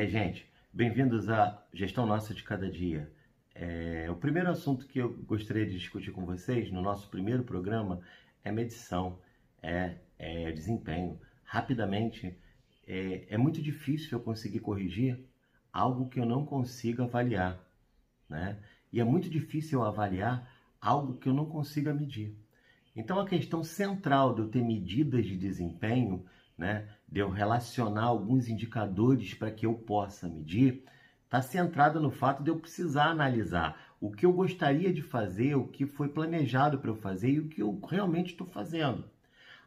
gente, bem-vindos à Gestão Nossa de Cada Dia. É, o primeiro assunto que eu gostaria de discutir com vocês no nosso primeiro programa é medição, é, é desempenho. Rapidamente, é, é muito difícil eu conseguir corrigir algo que eu não consigo avaliar, né? E é muito difícil eu avaliar algo que eu não consiga medir. Então, a questão central de eu ter medidas de desempenho né, de eu relacionar alguns indicadores para que eu possa medir, está centrada no fato de eu precisar analisar o que eu gostaria de fazer, o que foi planejado para eu fazer e o que eu realmente estou fazendo.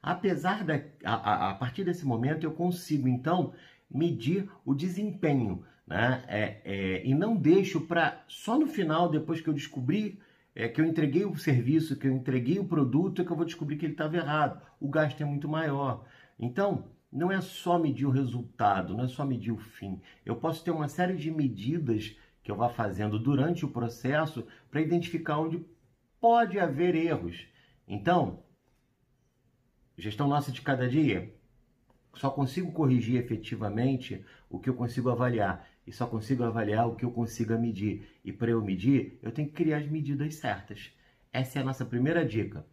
Apesar da, a, a, partir desse momento eu consigo então medir o desempenho, né? É, é, e não deixo para só no final, depois que eu descobri é, que eu entreguei o serviço, que eu entreguei o produto, é que eu vou descobrir que ele estava errado. O gasto é muito maior. Então, não é só medir o resultado, não é só medir o fim. Eu posso ter uma série de medidas que eu vá fazendo durante o processo para identificar onde pode haver erros. Então, gestão nossa de cada dia, só consigo corrigir efetivamente o que eu consigo avaliar e só consigo avaliar o que eu consiga medir. E para eu medir, eu tenho que criar as medidas certas. Essa é a nossa primeira dica.